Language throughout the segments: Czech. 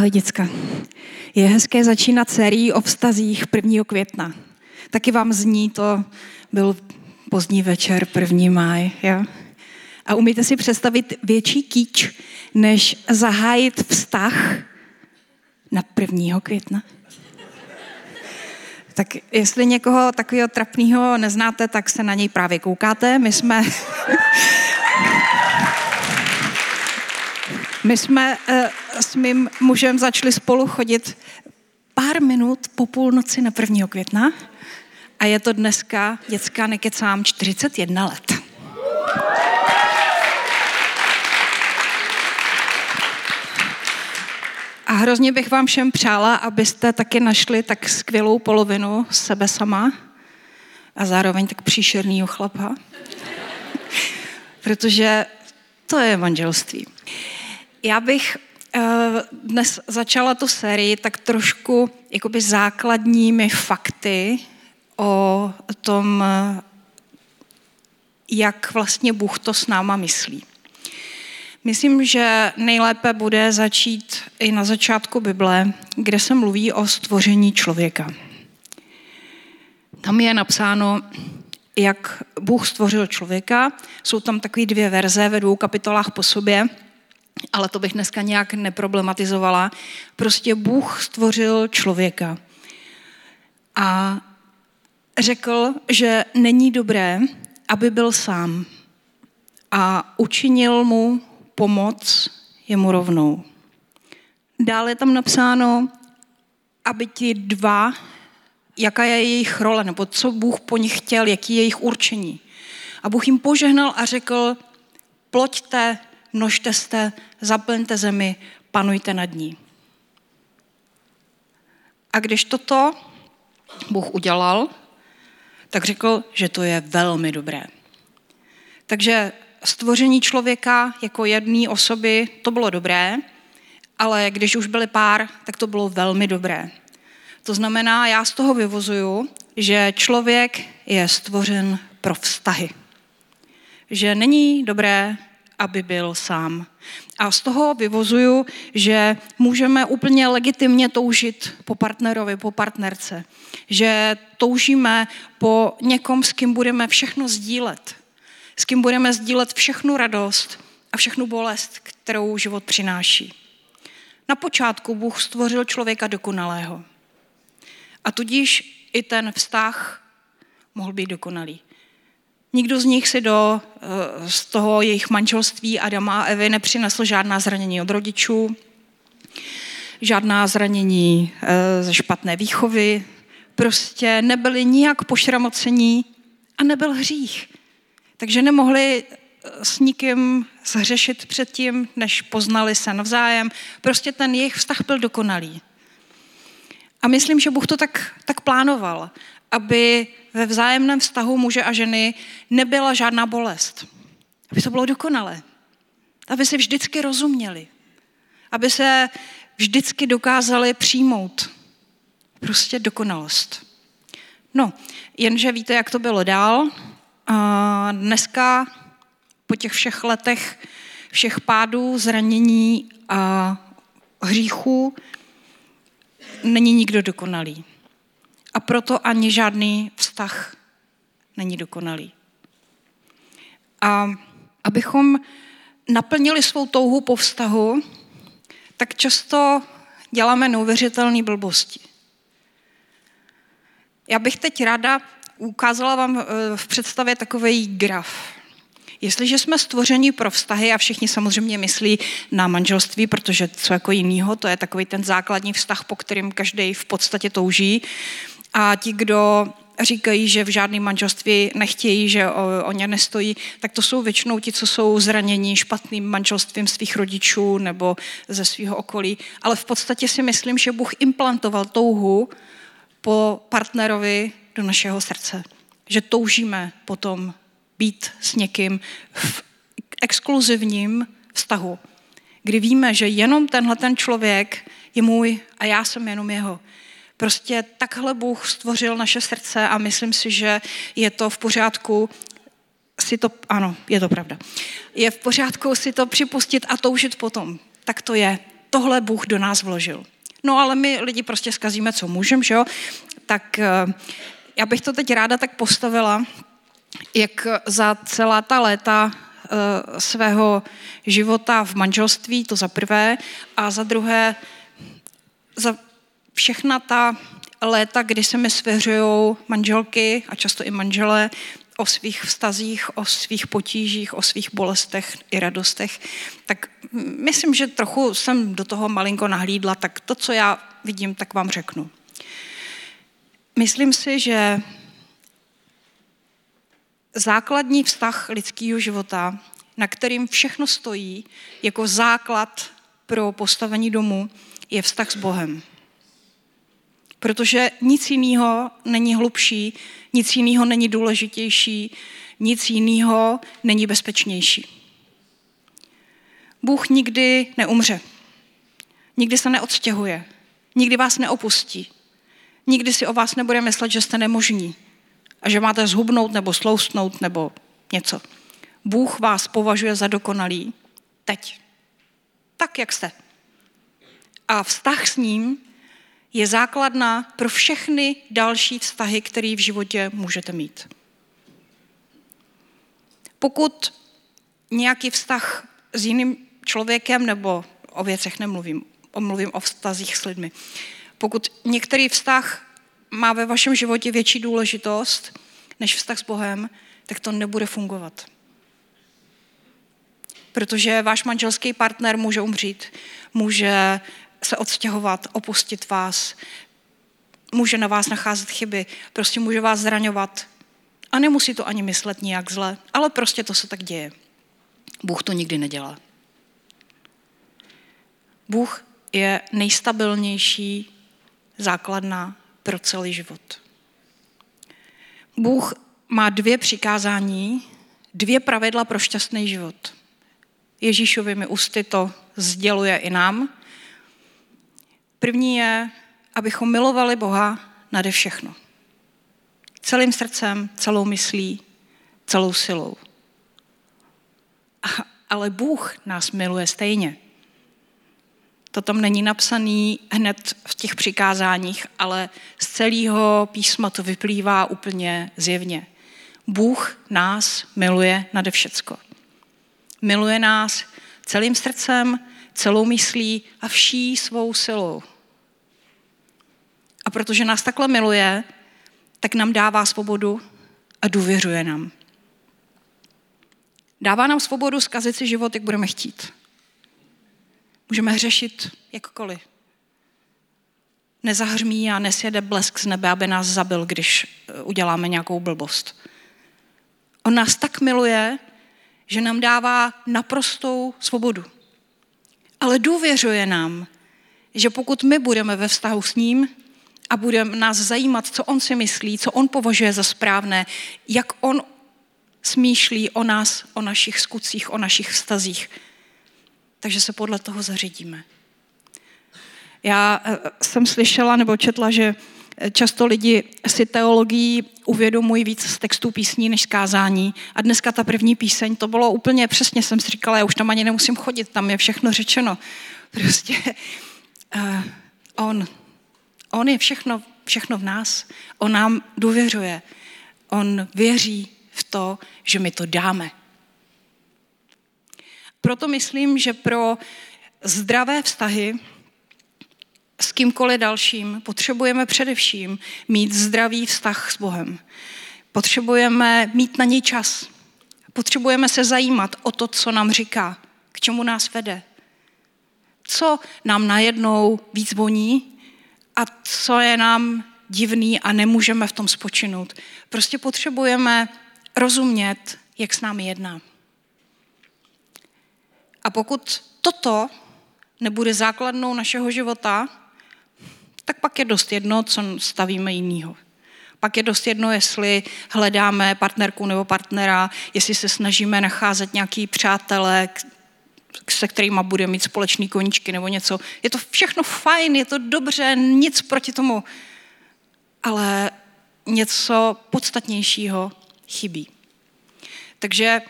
Ahoj děcka. Je hezké začínat sérií o vztazích 1. května. Taky vám zní to, byl pozdní večer, 1. máj. Jo? A umíte si představit větší kýč, než zahájit vztah na 1. května? Tak jestli někoho takového trapného neznáte, tak se na něj právě koukáte. My jsme... My jsme uh, s mým mužem začali spolu chodit pár minut po půlnoci na 1. května a je to dneska, dětská nekecám, 41 let. A hrozně bych vám všem přála, abyste taky našli tak skvělou polovinu sebe sama a zároveň tak příšernýho chlapa. Protože to je manželství. Já bych dnes začala tu sérii tak trošku jakoby základními fakty o tom, jak vlastně Bůh to s náma myslí. Myslím, že nejlépe bude začít i na začátku Bible, kde se mluví o stvoření člověka. Tam je napsáno, jak Bůh stvořil člověka. Jsou tam takové dvě verze ve dvou kapitolách po sobě, ale to bych dneska nějak neproblematizovala. Prostě Bůh stvořil člověka. A řekl, že není dobré, aby byl sám. A učinil mu pomoc jemu rovnou. Dále je tam napsáno, aby ti dva, jaká je jejich role, nebo co Bůh po nich chtěl, jaký je jejich určení. A Bůh jim požehnal a řekl, ploďte, množte se, zaplňte zemi, panujte nad ní. A když toto Bůh udělal, tak řekl, že to je velmi dobré. Takže stvoření člověka jako jedné osoby, to bylo dobré, ale když už byly pár, tak to bylo velmi dobré. To znamená, já z toho vyvozuju, že člověk je stvořen pro vztahy. Že není dobré, aby byl sám. A z toho vyvozuju, že můžeme úplně legitimně toužit po partnerovi, po partnerce. Že toužíme po někom, s kým budeme všechno sdílet s kým budeme sdílet všechnu radost a všechnu bolest, kterou život přináší. Na počátku Bůh stvořil člověka dokonalého. A tudíž i ten vztah mohl být dokonalý. Nikdo z nich si do eh, z toho jejich manželství Adama a Evy nepřinesl žádná zranění od rodičů, žádná zranění eh, ze špatné výchovy, prostě nebyli nijak pošramocení a nebyl hřích. Takže nemohli eh, s nikým zhřešit předtím, než poznali se navzájem. Prostě ten jejich vztah byl dokonalý. A myslím, že Bůh to tak, tak plánoval, aby ve vzájemném vztahu muže a ženy nebyla žádná bolest. Aby to bylo dokonalé. Aby se vždycky rozuměli. Aby se vždycky dokázali přijmout. Prostě dokonalost. No, jenže víte, jak to bylo dál. A dneska po těch všech letech, všech pádů, zranění a hříchů není nikdo dokonalý. Proto ani žádný vztah není dokonalý. A abychom naplnili svou touhu po vztahu, tak často děláme neuvěřitelné blbosti. Já bych teď ráda ukázala vám eh, v představě takový graf. Jestliže jsme stvořeni pro vztahy a všichni samozřejmě myslí na manželství, protože co jako jinýho, to je takový ten základní vztah, po kterým každý v podstatě touží. A ti, kdo říkají, že v žádném manželství nechtějí, že o, o ně nestojí, tak to jsou většinou ti, co jsou zranění špatným manželstvím svých rodičů nebo ze svého okolí. Ale v podstatě si myslím, že Bůh implantoval touhu po partnerovi do našeho srdce. Že toužíme potom být s někým v exkluzivním vztahu, kdy víme, že jenom tenhle ten člověk je můj a já jsem jenom jeho. Prostě takhle Bůh stvořil naše srdce a myslím si, že je to v pořádku si to, ano, je to pravda. Je v pořádku si to připustit a toužit potom. Tak to je. tohle Bůh do nás vložil. No ale my lidi prostě zkazíme, co můžeme, že jo? Tak eh, já bych to teď ráda tak postavila, jak za celá ta léta eh, svého života v manželství, to za prvé, a za druhé za všechna ta léta, kdy se mi svěřují manželky a často i manželé o svých vztazích, o svých potížích, o svých bolestech i radostech, tak myslím, že trochu jsem do toho malinko nahlídla, tak to, co já vidím, tak vám řeknu. Myslím si, že základní vztah lidského života, na kterým všechno stojí jako základ pro postavení domu, je vztah s Bohem. Protože nic jiného není hlubší, nic jiného není důležitější, nic jiného není bezpečnější. Bůh nikdy neumře. Nikdy se neodstěhuje. Nikdy vás neopustí. Nikdy si o vás nebude myslet, že jste nemožní a že máte zhubnout nebo sloustnout nebo něco. Bůh vás považuje za dokonalý teď. Tak, jak jste. A vztah s ním je základná pro všechny další vztahy, které v životě můžete mít. Pokud nějaký vztah s jiným člověkem, nebo o věcech nemluvím, mluvím o vztazích s lidmi, pokud některý vztah má ve vašem životě větší důležitost než vztah s Bohem, tak to nebude fungovat. Protože váš manželský partner může umřít, může se odstěhovat, opustit vás, může na vás nacházet chyby, prostě může vás zraňovat. A nemusí to ani myslet nijak zle, ale prostě to se tak děje. Bůh to nikdy nedělá. Bůh je nejstabilnější základna pro celý život. Bůh má dvě přikázání, dvě pravidla pro šťastný život. Ježíšovými ústy to sděluje i nám. První je, abychom milovali Boha nade všechno. Celým srdcem, celou myslí, celou silou. Ale Bůh nás miluje stejně. To tam není napsaný hned v těch přikázáních, ale z celého písma to vyplývá úplně zjevně. Bůh nás miluje nade všecko. Miluje nás celým srdcem, celou myslí a vší svou silou. A protože nás takhle miluje, tak nám dává svobodu a důvěřuje nám. Dává nám svobodu zkazit si život, jak budeme chtít. Můžeme hřešit jakkoliv. Nezahřmí a nesjede blesk z nebe, aby nás zabil, když eh, uděláme nějakou blbost. On nás tak miluje, že nám dává naprostou svobodu. Ale důvěřuje nám, že pokud my budeme ve vztahu s ním a bude nás zajímat, co on si myslí, co on považuje za správné, jak on smýšlí o nás, o našich skutcích, o našich vztazích, takže se podle toho zařídíme. Já eh, jsem slyšela nebo četla, že často lidi si teologii uvědomují víc z textů písní než z kázání. A dneska ta první píseň, to bylo úplně přesně, jsem si říkala, já už tam ani nemusím chodit, tam je všechno řečeno. Prostě uh, on, on je všechno, všechno v nás. On nám důvěřuje. On věří v to, že my to dáme. Proto myslím, že pro zdravé vztahy s kýmkoliv dalším potřebujeme především mít zdravý vztah s Bohem. Potřebujeme mít na něj čas. Potřebujeme se zajímat o to, co nám říká, k čemu nás vede. Co nám najednou víc voní a co je nám divný a nemůžeme v tom spočinout. Prostě potřebujeme rozumět, jak s námi jedná. A pokud toto nebude základnou našeho života, tak pak je dost jedno, co stavíme jinýho. Pak je dost jedno, jestli hledáme partnerku nebo partnera, jestli se snažíme nacházet nějaký přátelé, se kterými bude mít společný koníčky nebo něco. Je to všechno fajn, je to dobře, nic proti tomu. Ale něco podstatnějšího chybí. Takže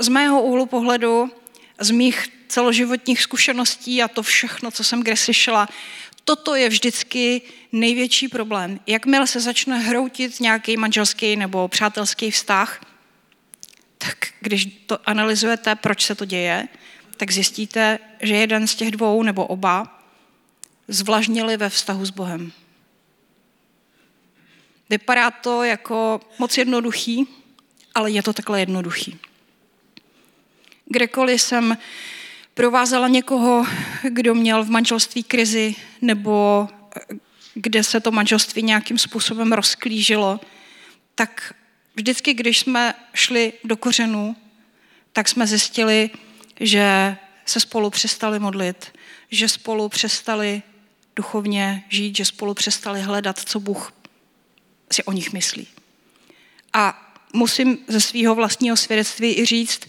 z mého úhlu pohledu z mých celoživotních zkušeností a to všechno, co jsem kde slyšela, toto je vždycky největší problém. Jakmile se začne hroutit nějaký manželský nebo přátelský vztah, tak když to analyzujete, proč se to děje, tak zjistíte, že jeden z těch dvou nebo oba zvlažnili ve vztahu s Bohem. Vypadá to jako moc jednoduchý, ale je to takhle jednoduchý. Kdekoliv jsem provázela někoho, kdo měl v manželství krizi nebo kde se to manželství nějakým způsobem rozklížilo, tak vždycky, když jsme šli do kořenů, tak jsme zjistili, že se spolu přestali modlit, že spolu přestali duchovně žít, že spolu přestali hledat, co Bůh si o nich myslí. A musím ze svého vlastního svědectví i říct,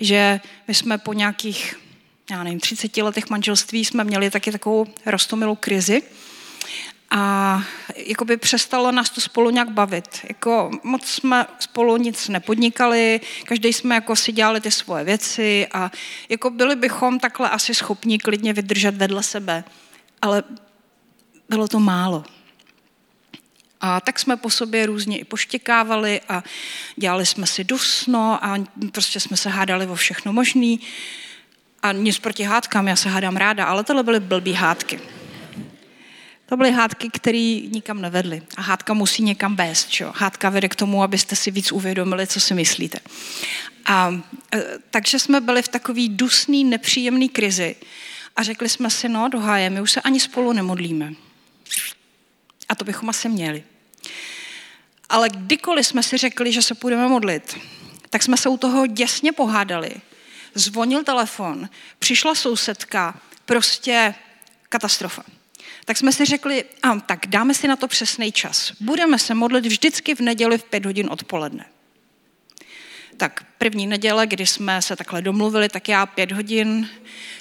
že my jsme po nějakých, já nevím, 30 letech manželství jsme měli taky takovou rostomilou krizi, a jakoby přestalo nás to spolu nějak bavit. Jako moc jsme spolu nic nepodnikali, každý jsme jako si dělali ty svoje věci a jako byli bychom takhle asi schopni klidně vydržet vedle sebe. Ale bylo to málo. A tak jsme po sobě různě i poštěkávali a dělali jsme si dusno a prostě jsme se hádali o všechno možný. A nic proti hádkám, já se hádám ráda, ale tohle byly blbý hádky. To byly hádky, které nikam nevedly. A hádka musí někam vést. Čo? Hádka vede k tomu, abyste si víc uvědomili, co si myslíte. A, e, takže jsme byli v takový dusný, nepříjemný krizi. A řekli jsme si, no, doháje, my už se ani spolu nemodlíme. A to bychom asi měli. Ale kdykoliv jsme si řekli, že se půjdeme modlit, tak jsme se u toho děsně pohádali. Zvonil telefon, přišla sousedka, prostě katastrofa tak jsme si řekli, a tak dáme si na to přesný čas. Budeme se modlit vždycky v neděli v pět hodin odpoledne. Tak první neděle, kdy jsme se takhle domluvili, tak já pět hodin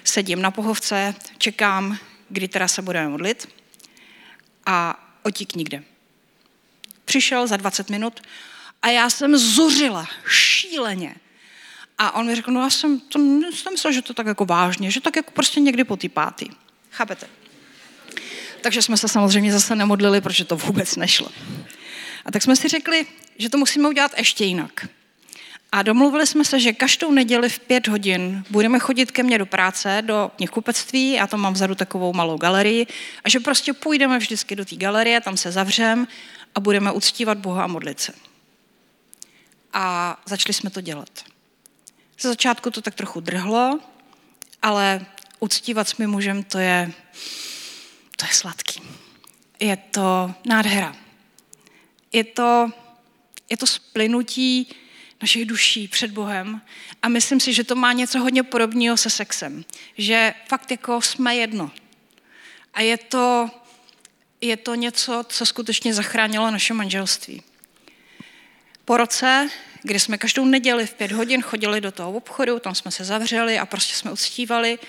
sedím na pohovce, čekám, kdy teda se budeme modlit a otík nikde. Přišel za 20 minut a já jsem zuřila šíleně. A on mi řekl, no já jsem to myslel, že to tak jako vážně, že tak jako prostě někdy po ty pátý. Chápete? Takže jsme se samozřejmě zase nemodlili, protože to vůbec nešlo. A tak jsme si řekli, že to musíme udělat ještě jinak. A domluvili jsme se, že každou neděli v pět hodin budeme chodit ke mně do práce, do knihkupectví, já tam mám vzadu takovou malou galerii, a že prostě půjdeme vždycky do té galerie, tam se zavřem a budeme uctívat Boha a modlit se. A začali jsme to dělat. Ze začátku to tak trochu drhlo, ale uctívat s mým mužem to je, to je sladký. Je to nádhera. Je to, je to splynutí našich duší před Bohem a myslím si, že to má něco hodně podobného se sexem. Že fakt jako jsme jedno. A je to, je to něco, co skutečně zachránilo naše manželství. Po roce, kdy jsme každou neděli v pět hodin chodili do toho obchodu, tam jsme se zavřeli a prostě jsme uctívali,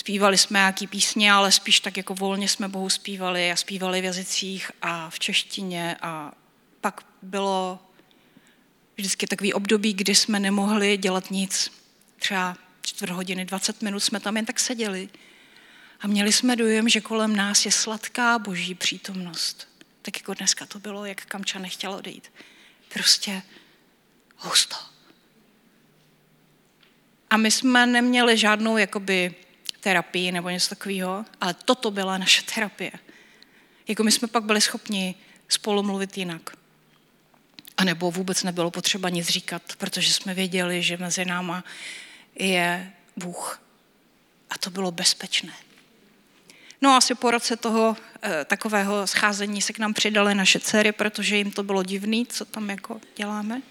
Zpívali jsme nějaký písně, ale spíš tak jako volně jsme Bohu zpívali a zpívali v jazycích a v češtině a pak bylo vždycky takový období, kdy jsme nemohli dělat nic. Třeba čtvrt hodiny, 20 minut jsme tam jen tak seděli a měli jsme dojem, že kolem nás je sladká boží přítomnost. Tak jako dneska to bylo, jak Kamča nechtěla odejít. Prostě husto. A my jsme neměli žádnou jakoby terapii nebo něco takového, ale toto byla naše terapie. Jako my jsme pak byli schopni spolu mluvit jinak. A nebo vůbec nebylo potřeba nic říkat, protože jsme věděli, že mezi náma je Bůh. A to bylo bezpečné. No asi po roce toho e, takového scházení se k nám přidali naše dcery, protože jim to bylo divný, co tam jako děláme.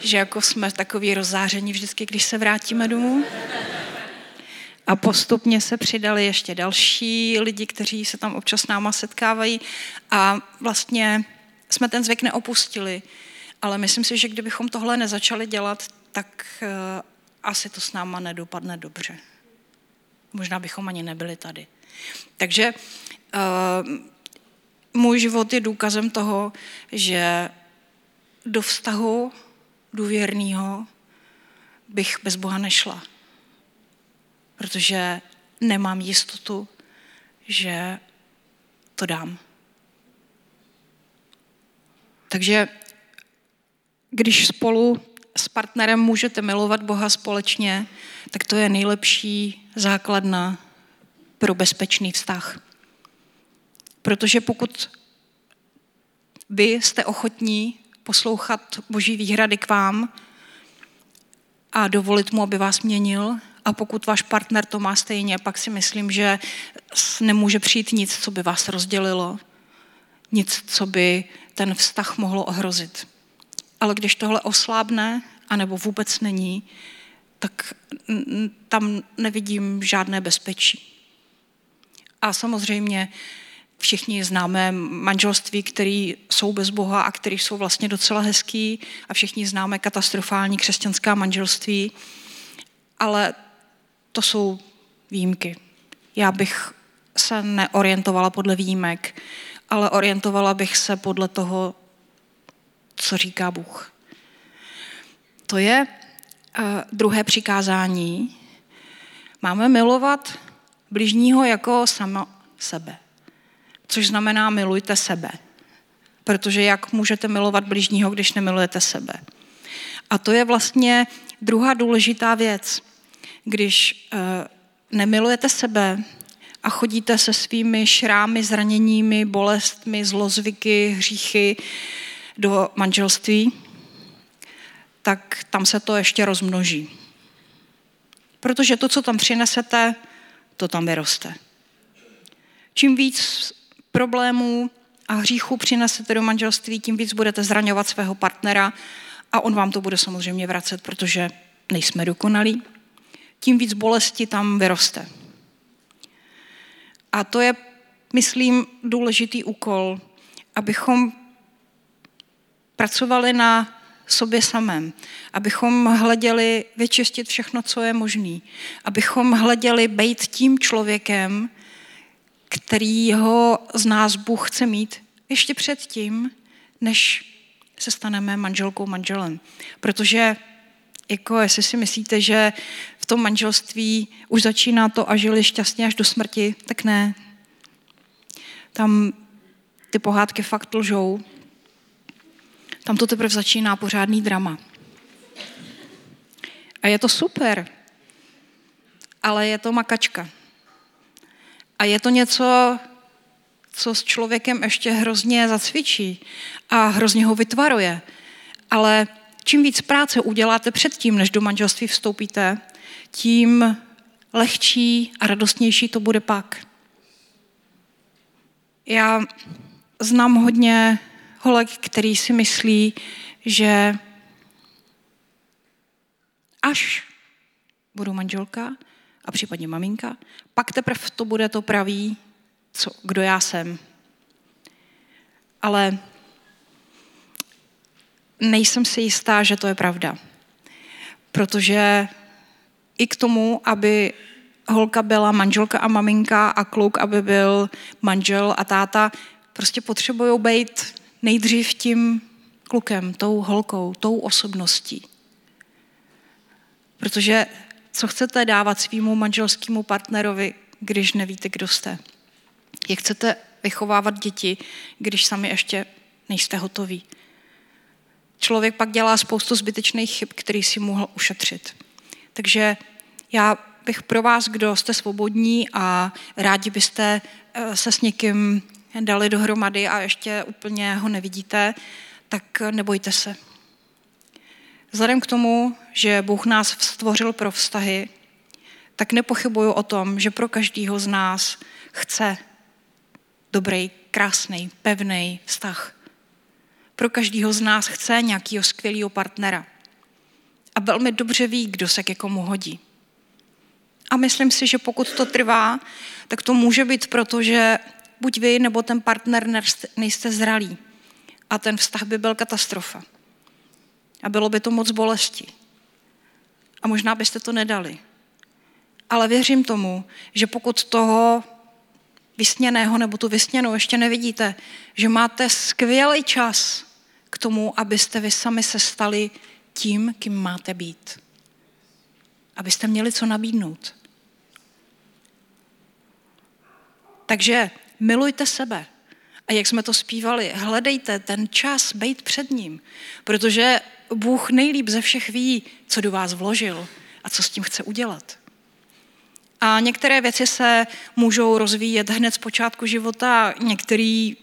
že jako jsme takový rozzáření vždycky, když se vrátíme domů. A postupně se přidali ještě další lidi, kteří se tam občas náma setkávají a vlastně jsme ten zvyk neopustili. Ale myslím si, že kdybychom tohle nezačali dělat, tak uh, asi to s náma nedopadne dobře. Možná bychom ani nebyli tady. Takže uh, můj život je důkazem toho, že do vztahu důvěrného bych bez Boha nešla. Protože nemám jistotu, že to dám. Takže když spolu s partnerem můžete milovat Boha společně, tak to je nejlepší základna pro bezpečný vztah. Protože pokud vy jste ochotní poslouchat Boží výhrady k vám a dovolit mu, aby vás měnil, a pokud váš partner to má stejně, pak si myslím, že nemůže přijít nic, co by vás rozdělilo, nic, co by ten vztah mohlo ohrozit. Ale když tohle oslábne, anebo vůbec není, tak tam nevidím žádné bezpečí. A samozřejmě všichni známe manželství, které jsou bez Boha a které jsou vlastně docela hezký a všichni známe katastrofální křesťanská manželství, ale to jsou výjimky. Já bych se neorientovala podle výjimek, ale orientovala bych se podle toho, co říká Bůh. To je uh, druhé přikázání. Máme milovat bližního jako samo sebe. Což znamená milujte sebe. Protože jak můžete milovat bližního, když nemilujete sebe? A to je vlastně druhá důležitá věc. Když uh, nemilujete sebe a chodíte se svými šrámy, zraněními, bolestmi, zlozvyky, hříchy do manželství, tak tam se to ještě rozmnoží. Protože to, co tam přinesete, to tam vyroste. Čím víc problémů a hříchů přinesete do manželství, tím víc budete zraňovat svého partnera a on vám to bude samozřejmě vracet, protože nejsme dokonalí. Tím víc bolesti tam vyroste. A to je, myslím, důležitý úkol, abychom pracovali na sobě samém, abychom hleděli vyčistit všechno, co je možné, abychom hleděli být tím člověkem, který ho z nás Bůh chce mít ještě předtím, než se staneme manželkou, manželem. Protože jako jestli si myslíte, že v tom manželství už začíná to a žili šťastně až do smrti, tak ne. Tam ty pohádky fakt lžou. Tam to teprve začíná pořádný drama. A je to super, ale je to makačka. A je to něco, co s člověkem ještě hrozně zacvičí a hrozně ho vytvaruje. Ale čím víc práce uděláte předtím, než do manželství vstoupíte, tím lehčí a radostnější to bude pak. Já znám hodně holek, který si myslí, že až budu manželka a případně maminka, pak teprve to bude to pravý, co, kdo já jsem. Ale nejsem si jistá, že to je pravda. Protože i k tomu, aby holka byla manželka a maminka a kluk, aby byl manžel a táta, prostě potřebují být nejdřív tím klukem, tou holkou, tou osobností. Protože co chcete dávat svýmu manželskému partnerovi, když nevíte, kdo jste? Jak chcete vychovávat děti, když sami ještě nejste hotoví? Člověk pak dělá spoustu zbytečných chyb, který si mohl ušetřit. Takže já bych pro vás, kdo jste svobodní a rádi byste eh, se s někým dali dohromady a ještě úplně ho nevidíte, tak nebojte se. Vzhledem k tomu, že Bůh nás stvořil pro vztahy, tak nepochybuju o tom, že pro každého z nás chce dobrý, krásný, pevný vztah. Pro každého z nás chce nějakého skvělého partnera. A velmi dobře ví, kdo se ke komu hodí. A myslím si, že pokud to trvá, tak to může být proto, že buď vy nebo ten partner nejste zralí. A ten vztah by byl katastrofa. A bylo by to moc bolesti. A možná byste to nedali. Ale věřím tomu, že pokud toho vysněného nebo tu vysněnou ještě nevidíte, že máte skvělý čas k tomu, abyste vy sami se stali tím, kým máte být. abyste měli co nabídnout. Takže milujte sebe. A jak jsme to zpívali, hledejte ten čas být před ním, protože Bůh nejlíp ze všech ví, co do vás vložil a co s tím chce udělat. A některé věci se můžou rozvíjet hned z počátku života, některý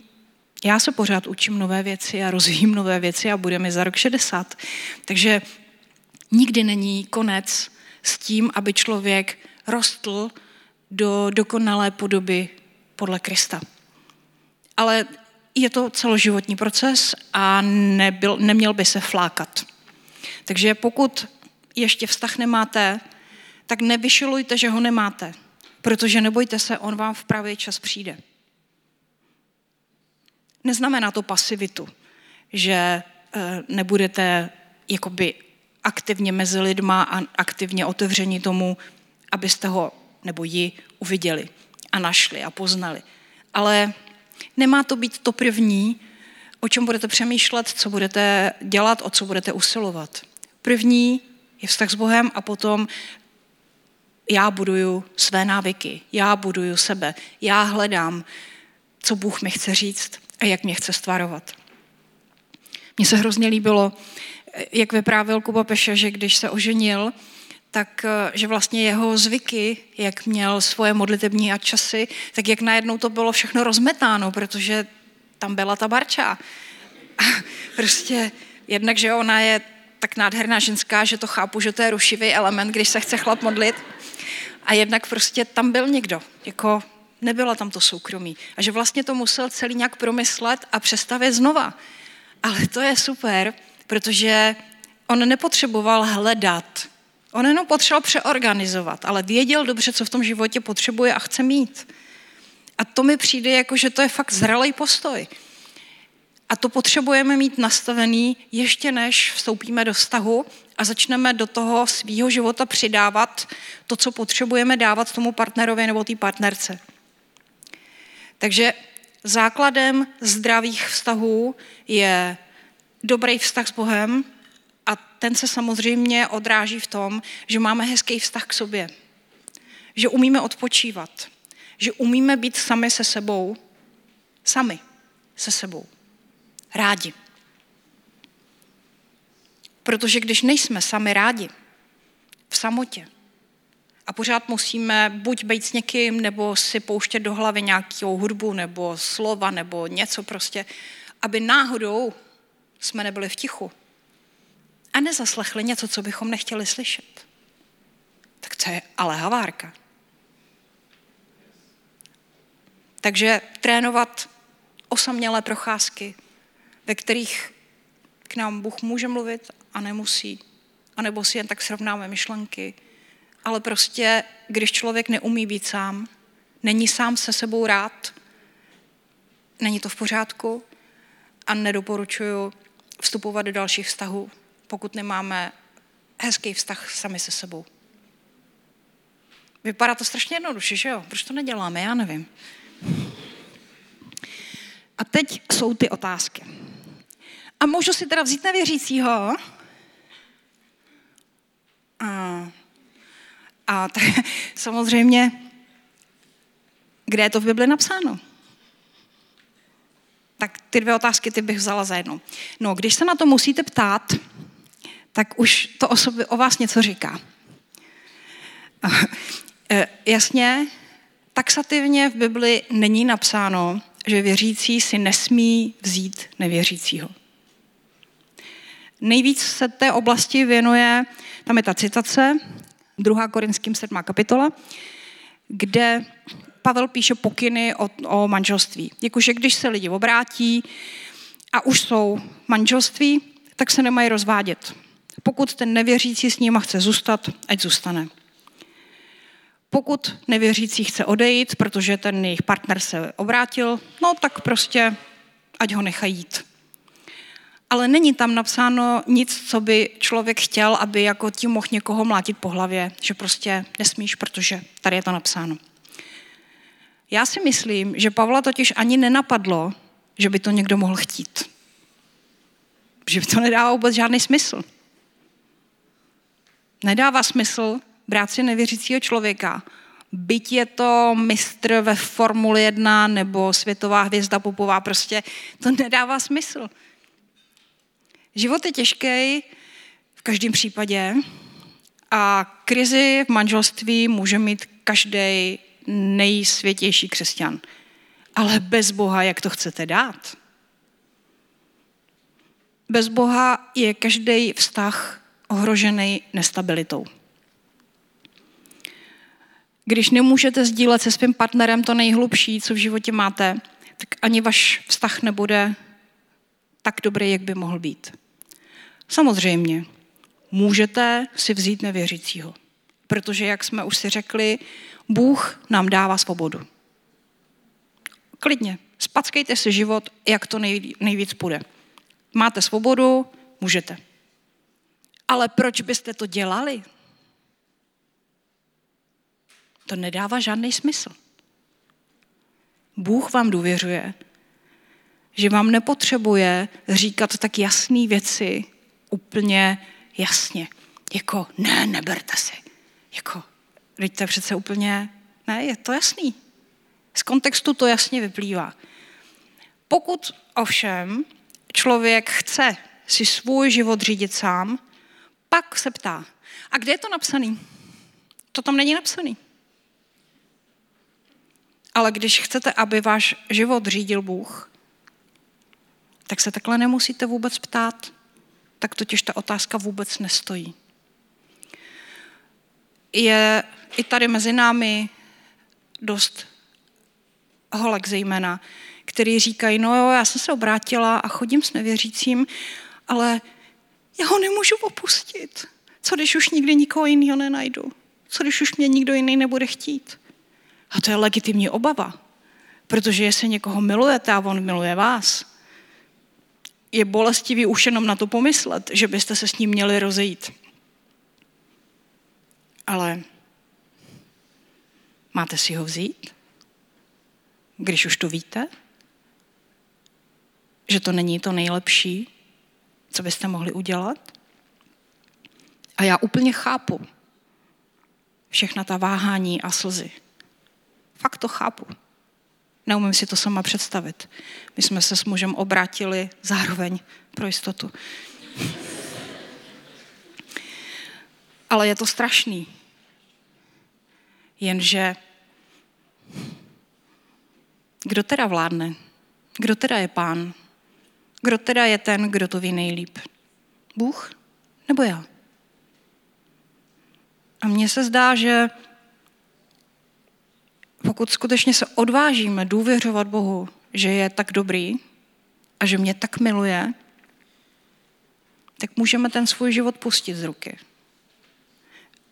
já se pořád učím nové věci a rozvíjím nové věci a bude mi za rok 60. Takže nikdy není konec s tím, aby člověk rostl do dokonalé podoby podle Krista. Ale je to celoživotní proces a nebyl, neměl by se flákat. Takže pokud ještě vztah nemáte, tak nevyšilujte, že ho nemáte, protože nebojte se, on vám v pravý čas přijde. Neznamená to pasivitu, že eh, nebudete jakoby aktivně mezi lidma a aktivně otevření tomu, abyste ho nebo ji uviděli a našli a poznali. Ale nemá to být to první, o čem budete přemýšlet, co budete dělat, o co budete usilovat. První je vztah s Bohem a potom já buduju své návyky, já buduju sebe, já hledám, co Bůh mi chce říct a jak mě chce stvarovat. Mně se hrozně líbilo, jak vyprávěl Kuba Peša, že když se oženil, tak že vlastně jeho zvyky, jak měl svoje modlitební a časy, tak jak najednou to bylo všechno rozmetáno, protože tam byla ta barča. A prostě jednak, že ona je tak nádherná ženská, že to chápu, že to je rušivý element, když se chce chlap modlit. A jednak prostě tam byl někdo, jako nebyla tam to soukromí. A že vlastně to musel celý nějak promyslet a přestavět znova. Ale to je super, protože on nepotřeboval hledat. On jenom potřeboval přeorganizovat, ale věděl dobře, co v tom životě potřebuje a chce mít. A to mi přijde jako, že to je fakt zralý postoj. A to potřebujeme mít nastavený ještě než vstoupíme do vztahu a začneme do toho svýho života přidávat to, co potřebujeme dávat tomu partnerovi nebo té partnerce. Takže základem zdravých vztahů je dobrý vztah s Bohem a ten se samozřejmě odráží v tom, že máme hezký vztah k sobě, že umíme odpočívat, že umíme být sami se sebou, sami se sebou, rádi. Protože když nejsme sami rádi, v samotě, a pořád musíme buď být s někým, nebo si pouštět do hlavy nějakou hudbu, nebo slova, nebo něco prostě, aby náhodou jsme nebyli v tichu a nezaslechli něco, co bychom nechtěli slyšet. Tak to je ale havárka. Takže trénovat osamělé procházky, ve kterých k nám Bůh může mluvit a nemusí, a nebo si jen tak srovnáme myšlenky, ale prostě, když člověk neumí být sám, není sám se sebou rád, není to v pořádku a nedoporučuju vstupovat do dalších vztahů, pokud nemáme hezký vztah sami se sebou. Vypadá to strašně jednoduše, že jo? Proč to neděláme? Já nevím. A teď jsou ty otázky. A můžu si teda vzít nevěřícího? A a tak, samozřejmě, kde je to v Bibli napsáno? Tak ty dvě otázky ty bych vzala za jednu. No, když se na to musíte ptát, tak už to o, sobě, o vás něco říká. E, jasně, taxativně v Bibli není napsáno, že věřící si nesmí vzít nevěřícího. Nejvíc se té oblasti věnuje, tam je ta citace, 2. Korinským 7. kapitola, kde Pavel píše pokyny o, o manželství. Jakože když se lidi obrátí a už jsou manželství, tak se nemají rozvádět. Pokud ten nevěřící s nima chce zůstat, ať zůstane. Pokud nevěřící chce odejít, protože ten jejich partner se obrátil, no tak prostě ať ho nechají jít ale není tam napsáno nic, co by člověk chtěl, aby jako tím mohl někoho mlátit po hlavě, že prostě nesmíš, protože tady je to napsáno. Já si myslím, že Pavla totiž ani nenapadlo, že by to někdo mohl chtít. Že by to nedává vůbec žádný smysl. Nedává smysl brát si nevěřícího člověka, byť je to mistr ve Formuli 1 nebo světová hvězda popová, prostě to nedává smysl. Život je těžký v každém případě a krizi v manželství může mít každý nejsvětější křesťan. Ale bez Boha, jak to chcete dát? Bez Boha je každý vztah ohrožený nestabilitou. Když nemůžete sdílet se svým partnerem to nejhlubší, co v životě máte, tak ani váš vztah nebude tak dobrý, jak by mohl být. Samozřejmě, můžete si vzít nevěřícího, protože, jak jsme už si řekli, Bůh nám dává svobodu. Klidně, spackejte si život, jak to nejvíc půjde. Máte svobodu, můžete. Ale proč byste to dělali? To nedává žádný smysl. Bůh vám důvěřuje, že vám nepotřebuje říkat tak jasné věci úplně jasně. Jako, ne, neberte si. Jako, teď to je přece úplně, ne, je to jasný. Z kontextu to jasně vyplývá. Pokud ovšem člověk chce si svůj život řídit sám, pak se ptá, a kde je to napsaný? To tam není napsaný. Ale když chcete, aby váš život řídil Bůh, tak se takhle nemusíte vůbec ptát, tak totiž ta otázka vůbec nestojí. Je i tady mezi námi dost holek zejména, který říkají, no jo, já jsem se obrátila a chodím s nevěřícím, ale já ho nemůžu opustit. Co když už nikdy nikoho jiného nenajdu? Co když už mě nikdo jiný nebude chtít? A to je legitimní obava, protože jestli někoho milujete a on miluje vás, je bolestivý už jenom na to pomyslet, že byste se s ním měli rozejít. Ale máte si ho vzít? Když už to víte? Že to není to nejlepší, co byste mohli udělat? A já úplně chápu všechna ta váhání a slzy. Fakt to chápu. Neumím si to sama představit. My jsme se s mužem obrátili zároveň pro jistotu. Ale je to strašný. Jenže kdo teda vládne? Kdo teda je pán? Kdo teda je ten, kdo to ví nejlíp? Bůh nebo já? A mně se zdá, že pokud skutečně se odvážíme důvěřovat Bohu, že je tak dobrý a že mě tak miluje, tak můžeme ten svůj život pustit z ruky.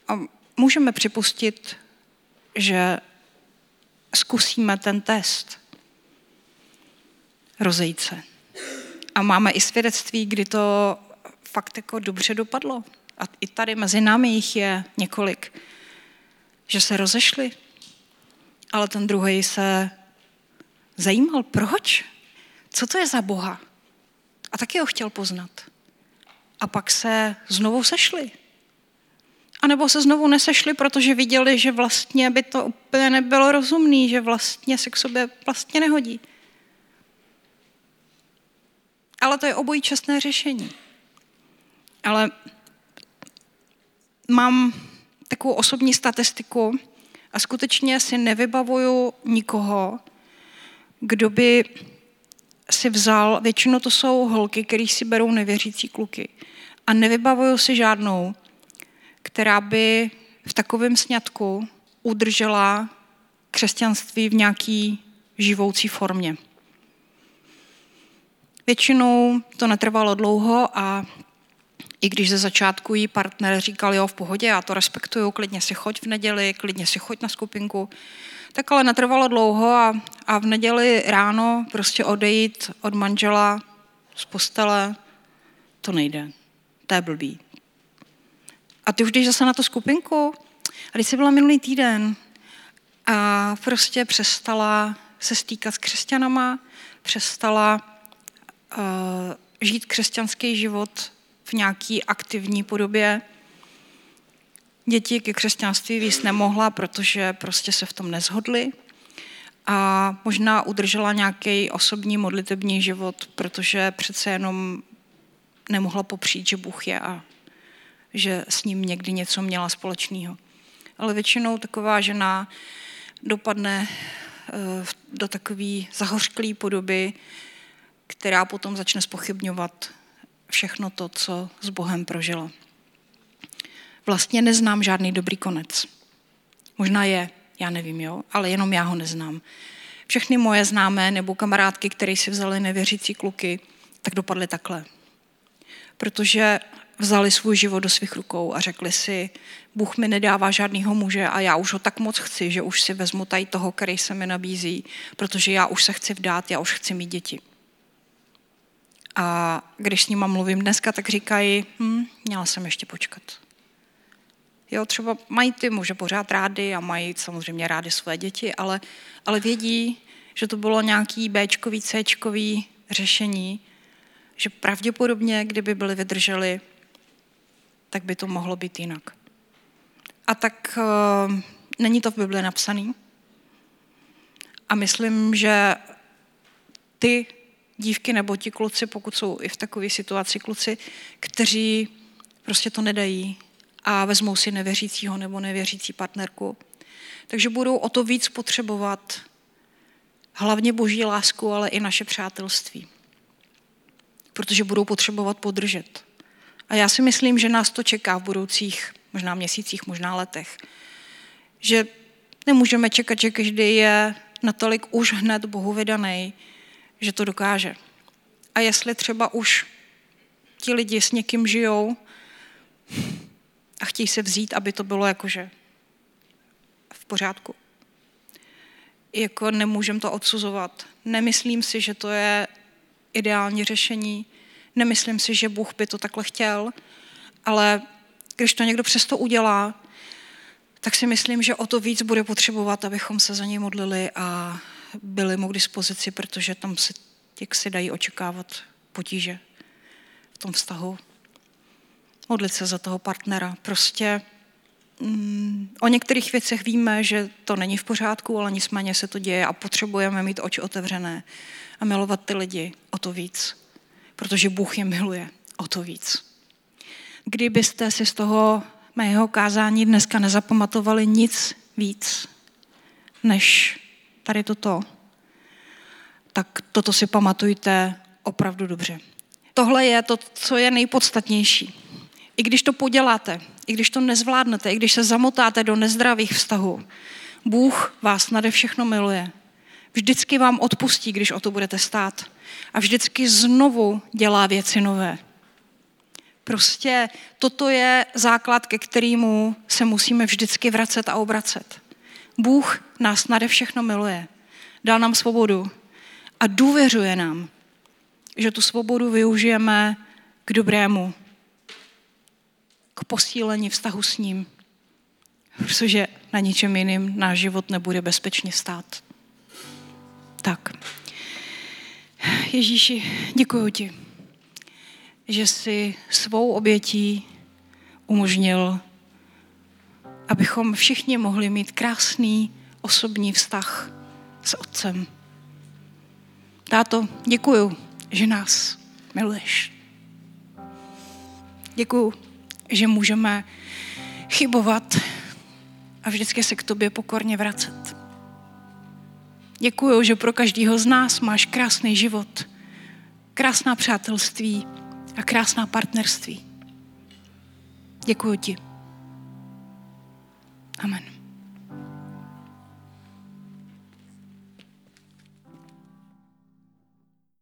A můžeme připustit, že zkusíme ten test. Rozejít se. A máme i svědectví, kdy to fakt jako dobře dopadlo. A i tady mezi námi jich je několik, že se rozešli, ale ten druhý se zajímal, proč? Co to je za Boha? A taky ho chtěl poznat. A pak se znovu sešli. A nebo se znovu nesešli, protože viděli, že vlastně by to úplně nebylo rozumný, že vlastně se k sobě vlastně nehodí. Ale to je obojí čestné řešení. Ale mám takovou osobní statistiku, a skutečně si nevybavuju nikoho, kdo by si vzal, většinou to jsou holky, které si berou nevěřící kluky. A nevybavuju si žádnou, která by v takovém sňatku udržela křesťanství v nějaký živoucí formě. Většinou to netrvalo dlouho a i když ze začátku jí partner říkal, jo, v pohodě, já to respektuju, klidně si choď v neděli, klidně si choď na skupinku, tak ale netrvalo dlouho a, a v neděli ráno prostě odejít od manžela z postele, to nejde. To je blbý. A ty už jdeš zase na tu skupinku, a když jsi byla minulý týden a prostě přestala se stýkat s křesťanama, přestala žít křesťanský život v nějaký aktivní podobě, děti ke křesťanství víc nemohla, protože prostě se v tom nezhodli. A možná udržela nějaký osobní modlitební život, protože přece jenom nemohla popřít, že Bůh je a že s ním někdy něco měla společného. Ale většinou taková žena dopadne eh, do takové zahořklé podoby, která potom začne spochybňovat všechno to, co s Bohem prožila. Vlastně neznám žádný dobrý konec. Možná je, já nevím, jo, ale jenom já ho neznám. Všechny moje známé nebo kamarádky, které si vzali nevěřící kluky, tak dopadly takhle. Protože vzali svůj život do svých rukou a řekli si, Bůh mi nedává žádného muže a já už ho tak moc chci, že už si vezmu tady toho, který se mi nabízí, protože já už se chci vdát, já už chci mít děti. A když s nima mluvím dneska, tak říkají, hm, měla jsem ještě počkat. Jo, třeba mají ty muže pořád rády a mají samozřejmě rády své děti, ale, ale vědí, že to bylo nějaký Bčkový, Cčkový řešení, že pravděpodobně, kdyby byli vydrželi, tak by to mohlo být jinak. A tak uh, není to v Bibli napsaný. A myslím, že ty dívky nebo ti kluci, pokud jsou i v takové situaci kluci, kteří prostě to nedají a vezmou si nevěřícího nebo nevěřící partnerku. Takže budou o to víc potřebovat hlavně boží lásku, ale i naše přátelství. Protože budou potřebovat podržet. A já si myslím, že nás to čeká v budoucích možná měsících, možná letech. Že nemůžeme čekat, že každý je natolik už hned Bohu vydaný, že to dokáže. A jestli třeba už ti lidi s někým žijou a chtějí se vzít, aby to bylo jakože v pořádku. Jako nemůžem to odsuzovat. Nemyslím si, že to je ideální řešení. Nemyslím si, že Bůh by to takhle chtěl, ale když to někdo přesto udělá, tak si myslím, že o to víc bude potřebovat, abychom se za něj modlili a byli mu k dispozici, protože tam se, jak si dají očekávat potíže v tom vztahu. Modlit se za toho partnera. Prostě mm, o některých věcech víme, že to není v pořádku, ale nicméně se to děje a potřebujeme mít oči otevřené a milovat ty lidi o to víc, protože Bůh je miluje o to víc. Kdybyste si z toho mého kázání dneska nezapamatovali nic víc, než tady toto, tak toto si pamatujte opravdu dobře. Tohle je to, co je nejpodstatnější. I když to poděláte, i když to nezvládnete, i když se zamotáte do nezdravých vztahů, Bůh vás nade všechno miluje. Vždycky vám odpustí, když o to budete stát. A vždycky znovu dělá věci nové. Prostě toto je základ, ke kterému se musíme vždycky vracet a obracet. Bůh nás nade všechno miluje. Dal nám svobodu a důvěřuje nám, že tu svobodu využijeme k dobrému, k posílení vztahu s ním, protože na ničem jiným náš život nebude bezpečně stát. Tak. Ježíši, děkuji ti, že jsi svou obětí umožnil abychom všichni mohli mít krásný osobní vztah s Otcem. Táto, děkuju, že nás miluješ. Děkuju, že můžeme chybovat a vždycky se k tobě pokorně vracet. Děkuju, že pro každého z nás máš krásný život, krásná přátelství a krásná partnerství. Děkuji ti. Amen.